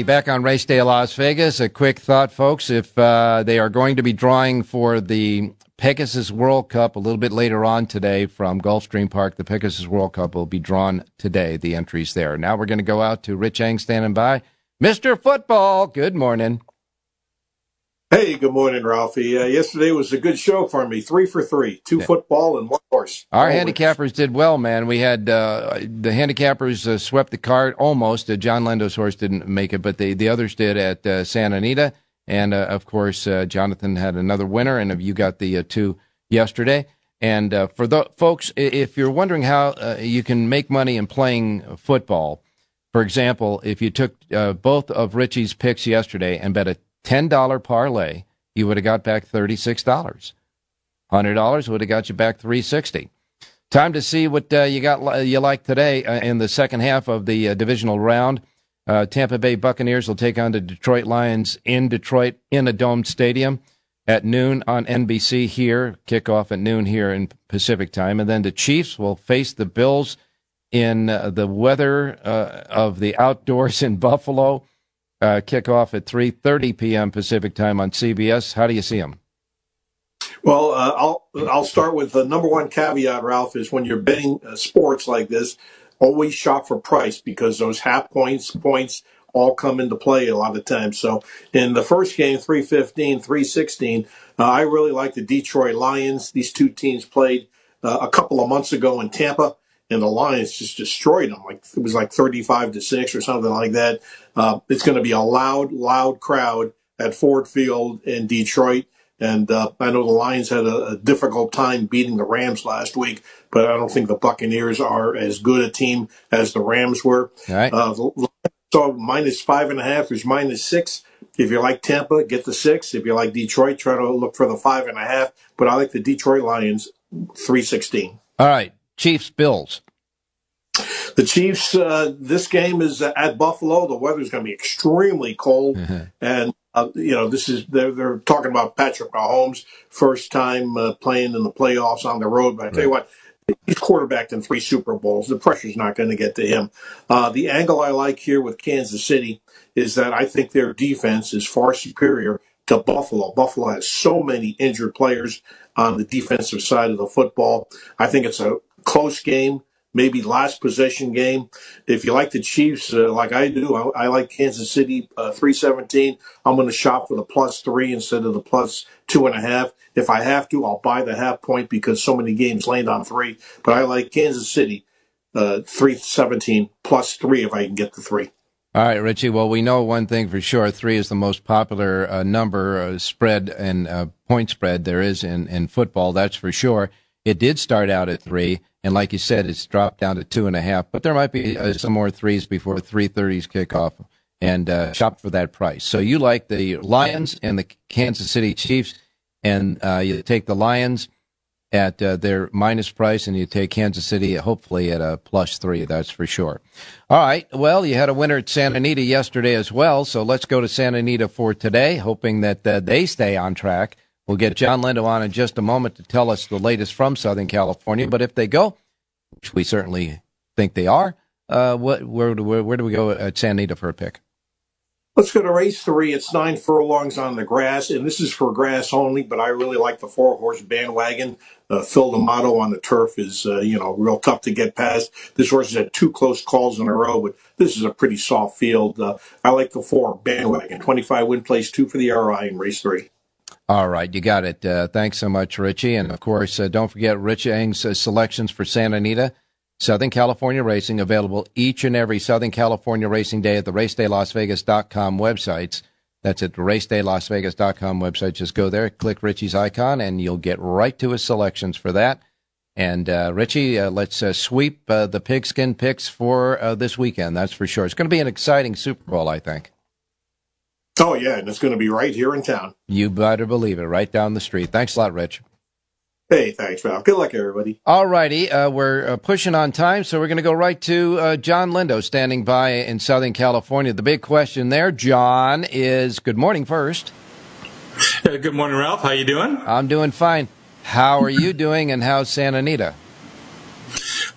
Back on Race Day Las Vegas. A quick thought, folks. If uh, they are going to be drawing for the Pegasus World Cup a little bit later on today from Gulfstream Park, the Pegasus World Cup will be drawn today, the entries there. Now we're going to go out to Rich Eng standing by. Mr. Football, good morning. Hey, good morning, Ralphie. Uh, yesterday was a good show for me. Three for three, two football and one horse. Our always. handicappers did well, man. We had uh, the handicappers uh, swept the card almost. Uh, John Lindo's horse didn't make it, but the the others did at uh, Santa Anita, and uh, of course Jonathan had another winner, and you got the two yesterday. And uh, for the folks, if you're wondering how uh, you can make money in playing football, for example, if you took uh, both of Richie's picks yesterday and bet a $10 parlay, you would have got back $36. $100 would have got you back 360 Time to see what uh, you got you like today uh, in the second half of the uh, divisional round. Uh, Tampa Bay Buccaneers will take on the Detroit Lions in Detroit in a domed stadium at noon on NBC here. Kickoff at noon here in Pacific time, and then the Chiefs will face the Bills in uh, the weather uh, of the outdoors in Buffalo. Kickoff at 3:30 p.m. Pacific time on CBS. How do you see them? Well, uh, I'll I'll start with the number one caveat, Ralph, is when you're betting uh, sports like this, always shop for price because those half points points all come into play a lot of times. So in the first game, 315, 316, uh, I really like the Detroit Lions. These two teams played uh, a couple of months ago in Tampa, and the Lions just destroyed them. Like it was like 35 to six or something like that. Uh, it's going to be a loud, loud crowd at Ford Field in Detroit. And uh, I know the Lions had a, a, difficult time beating the Rams last week, but I don't think the Buccaneers are as good a team as the Rams were. All right. Uh, so minus five and a half is minus six. If you like Tampa, get the six. If you like Detroit, try to look for the five and a half. But I like the Detroit Lions, three sixteen. All right, Chiefs Bills. The Chiefs. Uh, this game is at Buffalo. The weather is going to be extremely cold, mm-hmm. and uh, you know, this is they're, they're talking about Patrick Mahomes' first time uh, playing in the playoffs on the road. But I tell you what, he's quarterbacked in three Super Bowls. The pressure's not going to get to him. Uh, the angle I like here with Kansas City is that I think their defense is far superior to Buffalo. Buffalo has so many injured players on the defensive side of the football. I think it's a close game maybe last possession game. If you like the Chiefs, uh, like I do, I, I like Kansas City uh, 317. I'm going to shop for the plus three instead of the plus two and a half. If I have to, I'll buy the half point because so many games land on three. But I like Kansas City uh, 317 plus three if I can get the three. All right, Richie. Well, we know one thing for sure. Three is the most popular uh, number uh, spread and uh, point spread there is in, in football. That's for sure. It did start out at three. And like you said, it's dropped down to two and a half. But there might be uh, some more threes before 3:30s kickoff, and uh, shop for that price. So you like the Lions and the Kansas City Chiefs, and uh, you take the Lions at uh, their minus price, and you take Kansas City hopefully at a plus three. That's for sure. All right. Well, you had a winner at Santa Anita yesterday as well. So let's go to Santa Anita for today, hoping that uh, they stay on track. We'll get John Lindo on in just a moment to tell us the latest from Southern California. But if they go, which we certainly think they are, uh, what, where, where, where do we go at San Anita for a pick? Let's go to race three. It's nine furlongs on the grass, and this is for grass only, but I really like the four horse bandwagon. Uh, Phil D'Amato on the turf is, uh, you know, real tough to get past. This horse has had two close calls in a row, but this is a pretty soft field. Uh, I like the four bandwagon. 25 win place, two for the RI in race three. All right, you got it. Uh, thanks so much, Richie. And of course, uh, don't forget Rich Eng's uh, selections for Santa Anita, Southern California Racing, available each and every Southern California Racing Day at the RacedayLasVegas.com websites. That's at the RacedayLasVegas.com website. Just go there, click Richie's icon, and you'll get right to his selections for that. And uh, Richie, uh, let's uh, sweep the pigskin picks for this weekend. That's for sure. It's going to be an exciting Super Bowl, I think. Oh, yeah, and it's going to be right here in town. You better believe it, right down the street. Thanks a lot, Rich. Hey, thanks, Ralph. Good luck, everybody. All righty. Uh, we're uh, pushing on time, so we're going to go right to uh, John Lindo standing by in Southern California. The big question there, John, is good morning first. good morning, Ralph. How you doing? I'm doing fine. How are you doing, and how's Santa Anita?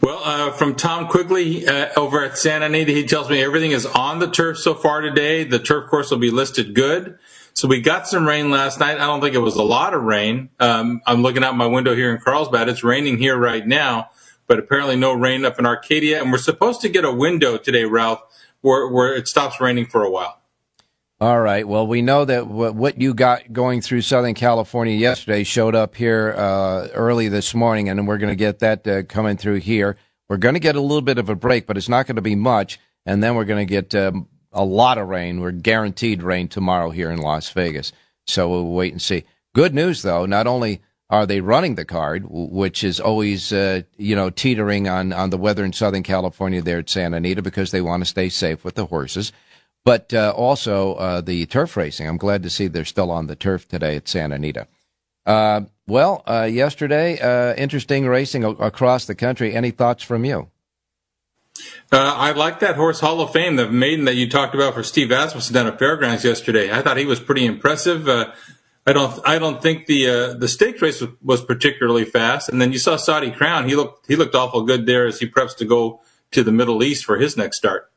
Well, uh, from Tom Quigley uh, over at Santa Anita, he tells me everything is on the turf so far today. The turf course will be listed good. So we got some rain last night. I don't think it was a lot of rain. Um, I'm looking out my window here in Carlsbad. It's raining here right now, but apparently no rain up in Arcadia. And we're supposed to get a window today, Ralph, where, where it stops raining for a while. All right. Well, we know that what you got going through Southern California yesterday showed up here uh, early this morning, and we're going to get that uh, coming through here. We're going to get a little bit of a break, but it's not going to be much, and then we're going to get um, a lot of rain. We're guaranteed rain tomorrow here in Las Vegas, so we'll wait and see. Good news, though. Not only are they running the card, which is always, uh, you know, teetering on, on the weather in Southern California there at Santa Anita because they want to stay safe with the horses. But uh, also uh, the turf racing. I'm glad to see they're still on the turf today at Santa Anita. Uh, well, uh, yesterday, uh, interesting racing across the country. Any thoughts from you? I like that horse Hall of Fame, the maiden that you talked about for Steve Asmussen down at Fairgrounds yesterday. I thought he was pretty impressive. I don't I don't think the uh, the stakes race was, was, particularly fast. And then you saw Saudi Crown. He looked he looked awful good there as he preps to go to the Middle East for his next start.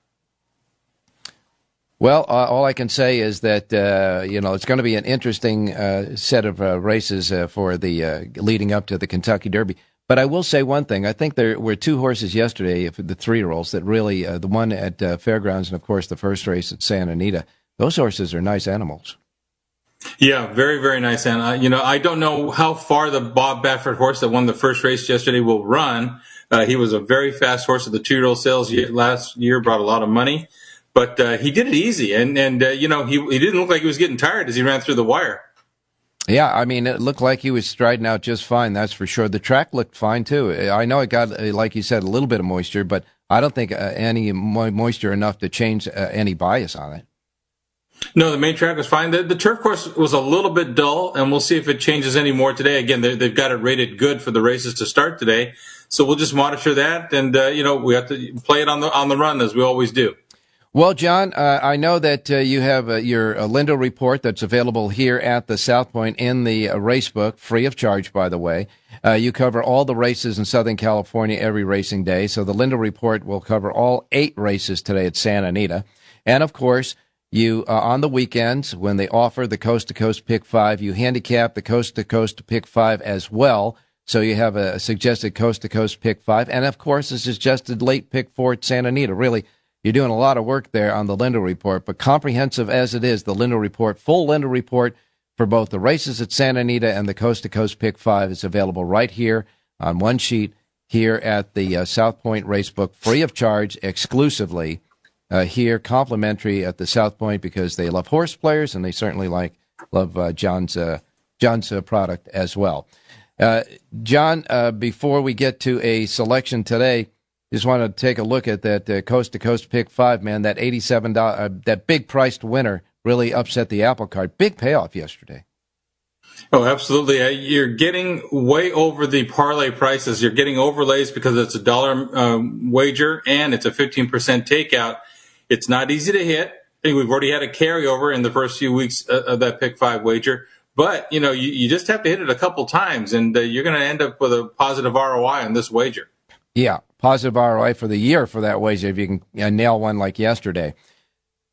Well, uh, all I can say is that uh, you know it's going to be an interesting uh, set of uh, races uh, for the leading up to the Kentucky Derby. But I will say one thing: I think there were two horses yesterday, the three-year-olds, that really the one at Fairgrounds and of course the first race at Santa Anita. Those horses are nice animals. Yeah, very, very nice. And, uh, you know, I don't know how far the Bob Baffert horse that won the first race yesterday will run. Uh, he was a very fast horse at the two year old sales last year, brought a lot of money, but uh, he did it easy. And, and uh, you know, he, he didn't look like he was getting tired as he ran through the wire. Yeah, I mean, it looked like he was striding out just fine. That's for sure. The track looked fine too. I know it got, uh, like you said, a little bit of moisture, but I don't think uh, any moisture enough to change any bias on it. No, the main track was fine. The, the, turf course was a little bit dull, and we'll see if it changes any more today. Again, they've got it rated good for the races to start today, so we'll just monitor that, and uh, you know we have to play it on the on the run as we always do. Well, John, uh, I know that uh, you have uh, your uh, Lindo report that's available here at the South Point in the uh, race book, free of charge, by the way. Uh, you cover all the races in Southern California every racing day, so the Lindo report will cover all eight races today at Santa Anita, and of course. You on the weekends when they offer the coast to coast pick five, you handicap the coast to coast pick five as well. So you have a suggested coast to coast pick five, and of course a suggested late pick four at Santa Anita. Really, you're doing a lot of work there on the Lindo report, but comprehensive as it is, the Lindo report, full Lindo report for both the races at Santa Anita and the coast to coast pick five is available right here on one sheet here at the uh, South Point Racebook, free of charge, exclusively uh, here, complimentary at the South Point because they love horse players and they certainly like love uh, John's uh, John's uh, product as well. Uh, John, before we get to a selection today, just want to take a look at that coast to coast pick five man. That eighty seven dollar, that big priced winner really upset the apple cart. Big payoff yesterday. Oh, absolutely. You're getting way over the parlay prices. You're getting overlays because it's a dollar um, wager and it's a 15% takeout. It's not easy to hit. I think we've already had a carryover in the first few weeks uh, of that pick five wager. But, you know, you, you just have to hit it a couple times and uh, you're going to end up with a positive ROI on this wager. Yeah, positive ROI for the year for that wager if you can uh, nail one like yesterday.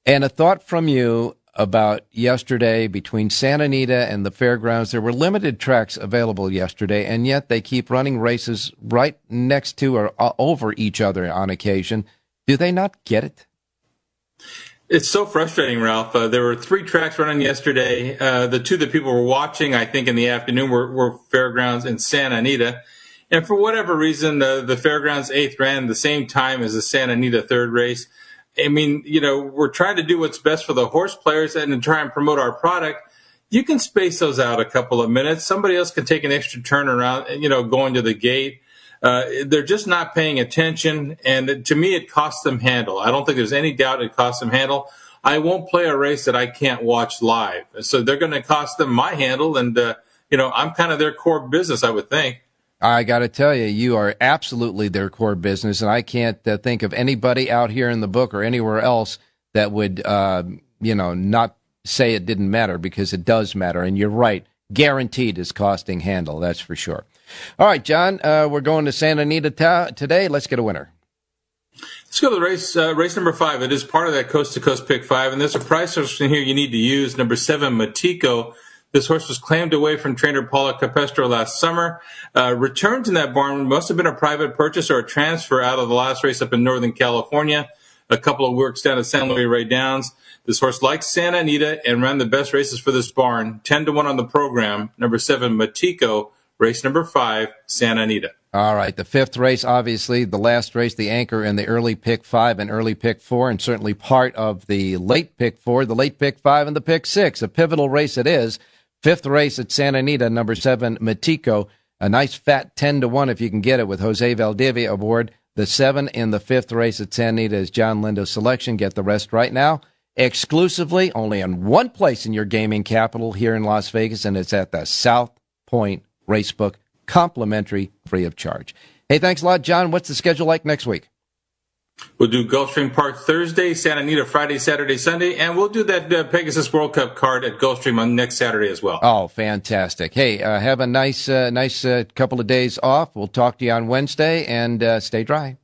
And a thought from you about yesterday between Santa Anita and the fairgrounds. There were limited tracks available yesterday, and yet they keep running races right next to or uh, over each other on occasion. Do they not get it? It's so frustrating, Ralph. Uh, there were three tracks running yesterday. Uh, the two that people were watching, I think, in the afternoon were, were Fairgrounds and Santa Anita. And for whatever reason, the, the Fairgrounds eighth ran the same time as the Santa Anita third race. I mean, you know, we're trying to do what's best for the horse players and to try and promote our product. You can space those out a couple of minutes. Somebody else can take an extra turn around, you know, going to the gate. Uh, they're just not paying attention, and to me, it costs them handle. I don't think there's any doubt it costs them handle. I won't play a race that I can't watch live, so they're going to cost them my handle, and uh, you know, I'm kind of their core business, I would think. I got to tell you, you are absolutely their core business, and I can't uh, think of anybody out here in the book or anywhere else that would, uh, you know, not say it didn't matter because it does matter. And you're right, guaranteed is costing handle. That's for sure. All right, John, uh, we're going to Santa Anita ta- today. Let's get a winner. Let's go to the race, uh, race number five. It is part of that coast to coast pick five, and there's a price in here you need to use. Number seven, Matico. This horse was claimed away from trainer Paula Capestro last summer. Uh, returned in that barn must have been a private purchase or a transfer out of the last race up in Northern California. A couple of works down at San Luis Rey Downs. This horse likes Santa Anita and ran the best races for this barn. 10 to 1 on the program. Number seven, Matico race number five, Santa Anita. All right. The fifth race, obviously, the last race, the anchor in the early pick five and early pick four, and certainly part of the late pick four, the late pick five, and the pick six. A pivotal race it is. Fifth race at Santa Anita, number seven, Matico. A nice fat 10 to 1 if you can get it with Jose Valdivia aboard. The seven in the fifth race at Santa Anita is John Lindo's selection. Get the rest right now. Exclusively, only in one place in your gaming capital here in Las Vegas, and it's at the South Point Racebook, complimentary, free of charge. Hey, thanks a lot, John. What's the schedule like next week? We'll do Gulfstream Park Thursday, Santa Anita Friday, Saturday, Sunday, and we'll do that uh, Pegasus World Cup card at Gulfstream on next Saturday as well. Oh, fantastic! Hey, uh, have a nice, uh, nice uh, couple of days off. We'll talk to you on Wednesday, and uh, stay dry.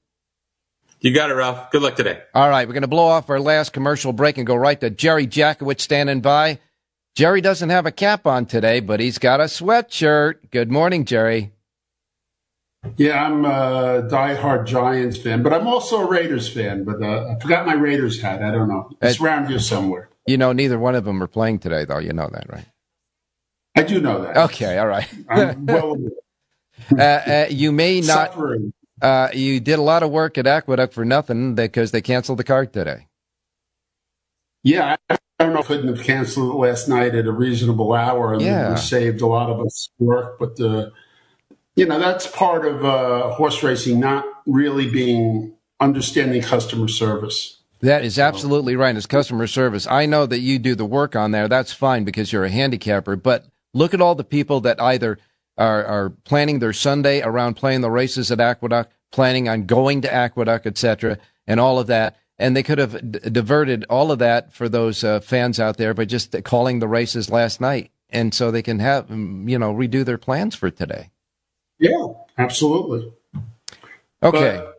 You got it, Ralph. Good luck today. All right, we're going to blow off our last commercial break and go right to Jerry Jackowitz standing by. Jerry doesn't have a cap on today, but he's got a sweatshirt. Good morning, Jerry. Yeah, I'm a diehard Giants fan, but I'm also a Raiders fan. But uh, I forgot my Raiders hat. I don't know. It's uh, around here somewhere. You know, neither one of them are playing today, though. You know that, right? I do know that. Okay, all right. well, uh, uh, you may not. Uh, you did a lot of work at Aqueduct for nothing because they canceled the card today. Yeah, I don't know if I couldn't have canceled it last night at a reasonable hour and yeah. saved a lot of us work, but the you know that's part of uh, horse racing not really being understanding customer service. That is absolutely right it's customer service. I know that you do the work on there. That's fine because you're a handicapper but look at all the people that either are, are planning their sunday around playing the races at aqueduct planning on going to aqueduct etc and all of that and they could have d- diverted all of that for those uh, fans out there by just calling the races last night and so they can have you know redo their plans for today yeah, absolutely. Okay. But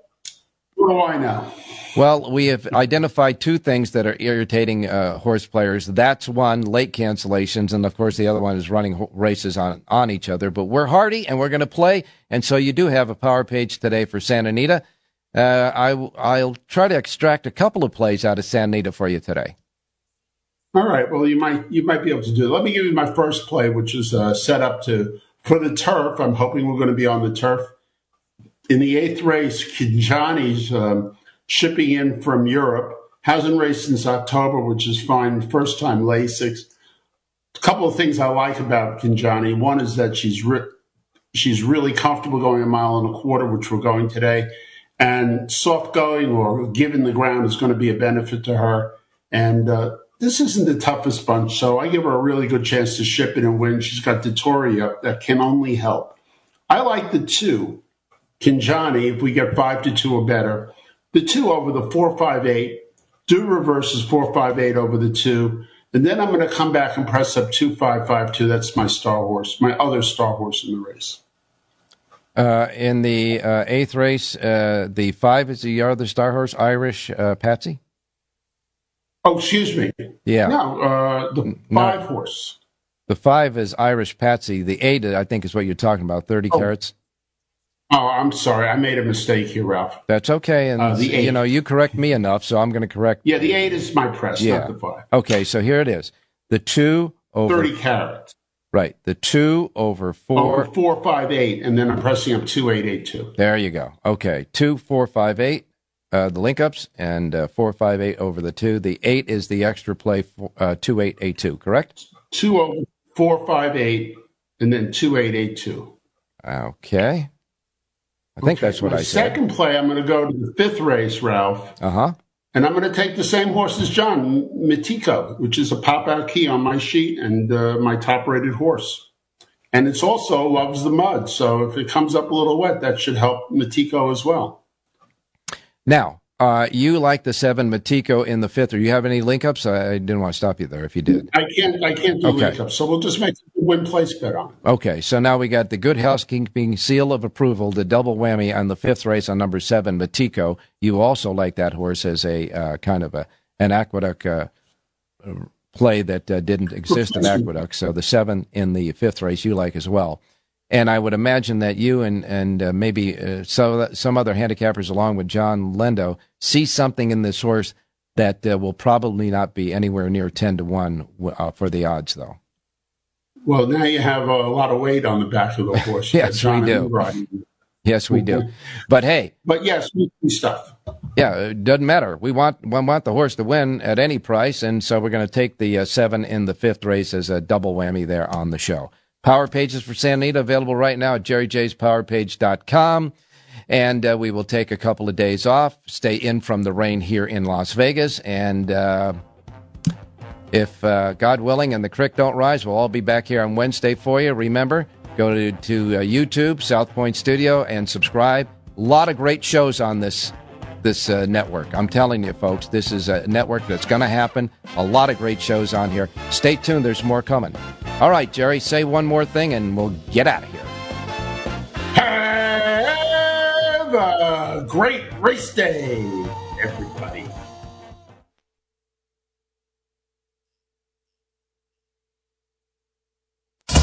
what do I know? Well, we have identified two things that are irritating uh, horse players. That's one, late cancellations, and of course the other one is running races on on each other. But we're hardy and we're going to play, and so you do have a power page today for Santa Anita. Uh, I I'll try to extract a couple of plays out of Santa Anita for you today. All right. Well, you might you might be able to do. It. Let me give you my first play, which is uh, set up to for the turf, I'm hoping we're going to be on the turf. In the eighth race, Kinjani's um, shipping in from Europe. Hasn't raced since October, which is fine. First time Lasix. A couple of things I like about Kinjani. One is that she's re- she's really comfortable going a mile and a quarter, which we're going today. And soft going or giving the ground is going to be a benefit to her. And uh, this isn't the toughest bunch, so I give her a really good chance to ship it and win. She's got Detoria that can only help. I like the two, Kinjani, if we get five to two or better. The two over the four five eight. Do reverses four five eight over the two. And then I'm going to come back and press up two five five two. That's my star horse, my other star horse in the race. Uh, in the uh, eighth race, uh, the five is the other star horse, Irish uh, Patsy. Oh, excuse me. Yeah. No, uh, the five no. horse. The five is Irish Patsy. The eight, I think, is what you're talking about. Thirty oh. carats. Oh, I'm sorry. I made a mistake here, Ralph. That's okay. And uh, the eight. you know, you correct me enough, so I'm going to correct. Yeah, the eight is my press, yeah. not the five. Okay, so here it is. The two over thirty carats. Right. The two over four. Over four, five, eight, and then I'm pressing up two, eight, eight, two. There you go. Okay, two, four, five, eight uh, the link ups, and uh, 458 over the two. The eight is the extra play, uh, 2882, correct? Two over 458, and then 2882. Okay. I think okay. that's what My I said. Second play, I'm going to go to the fifth race, Ralph. Uh huh. And I'm going to take the same horse as John, Matico, which is a pop out key on my sheet and uh, my top rated horse. And it's also loves the mud. So if it comes up a little wet, that should help Matico as well. Now, uh, you like the seven Matico in the fifth. Or you have any link ups? I, I, didn't want to stop you there if you did. I can't. I can't do okay. link ups. So we'll just make the win place bet on. Okay. So now we got the good housekeeping seal of approval, the double whammy on the fifth race on number seven Matico. You also like that horse as a uh, kind of a an aqueduct uh, play that uh, didn't exist in aqueduct. So the seven in the fifth race you like as well. And I would imagine that you and and uh, maybe uh, so some other handicappers, along with John Lindo, see something in this horse that uh, will probably not be anywhere near ten to one uh, for the odds, though. Well, now you have a lot of weight on the back of the horse. yes, we do. Yes, we do. But hey, but yes, we do stuff. Yeah, it doesn't matter. We want we want the horse to win at any price, and so we're going to take the uh, seven in the fifth race as a double whammy there on the show. Power pages for Santa Anita available right now at jerryjspowerpage.com. And uh, we will take a couple of days off, stay in from the rain here in Las Vegas, and uh, if uh, God willing and the creek don't rise, we'll all be back here on Wednesday for you. Remember, go to, to uh, YouTube, South Point Studio, and subscribe. A lot of great shows on this this uh, network. I'm telling you, folks, this is a network that's going to happen. A lot of great shows on here. Stay tuned. There's more coming. All right, Jerry, say one more thing, and we'll get out of here. Have a great race day,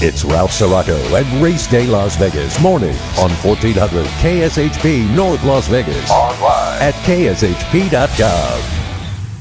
It's Ralph Siraco and Race Day Las Vegas morning on 1400 KSHP North Las Vegas. Online at kshp.com.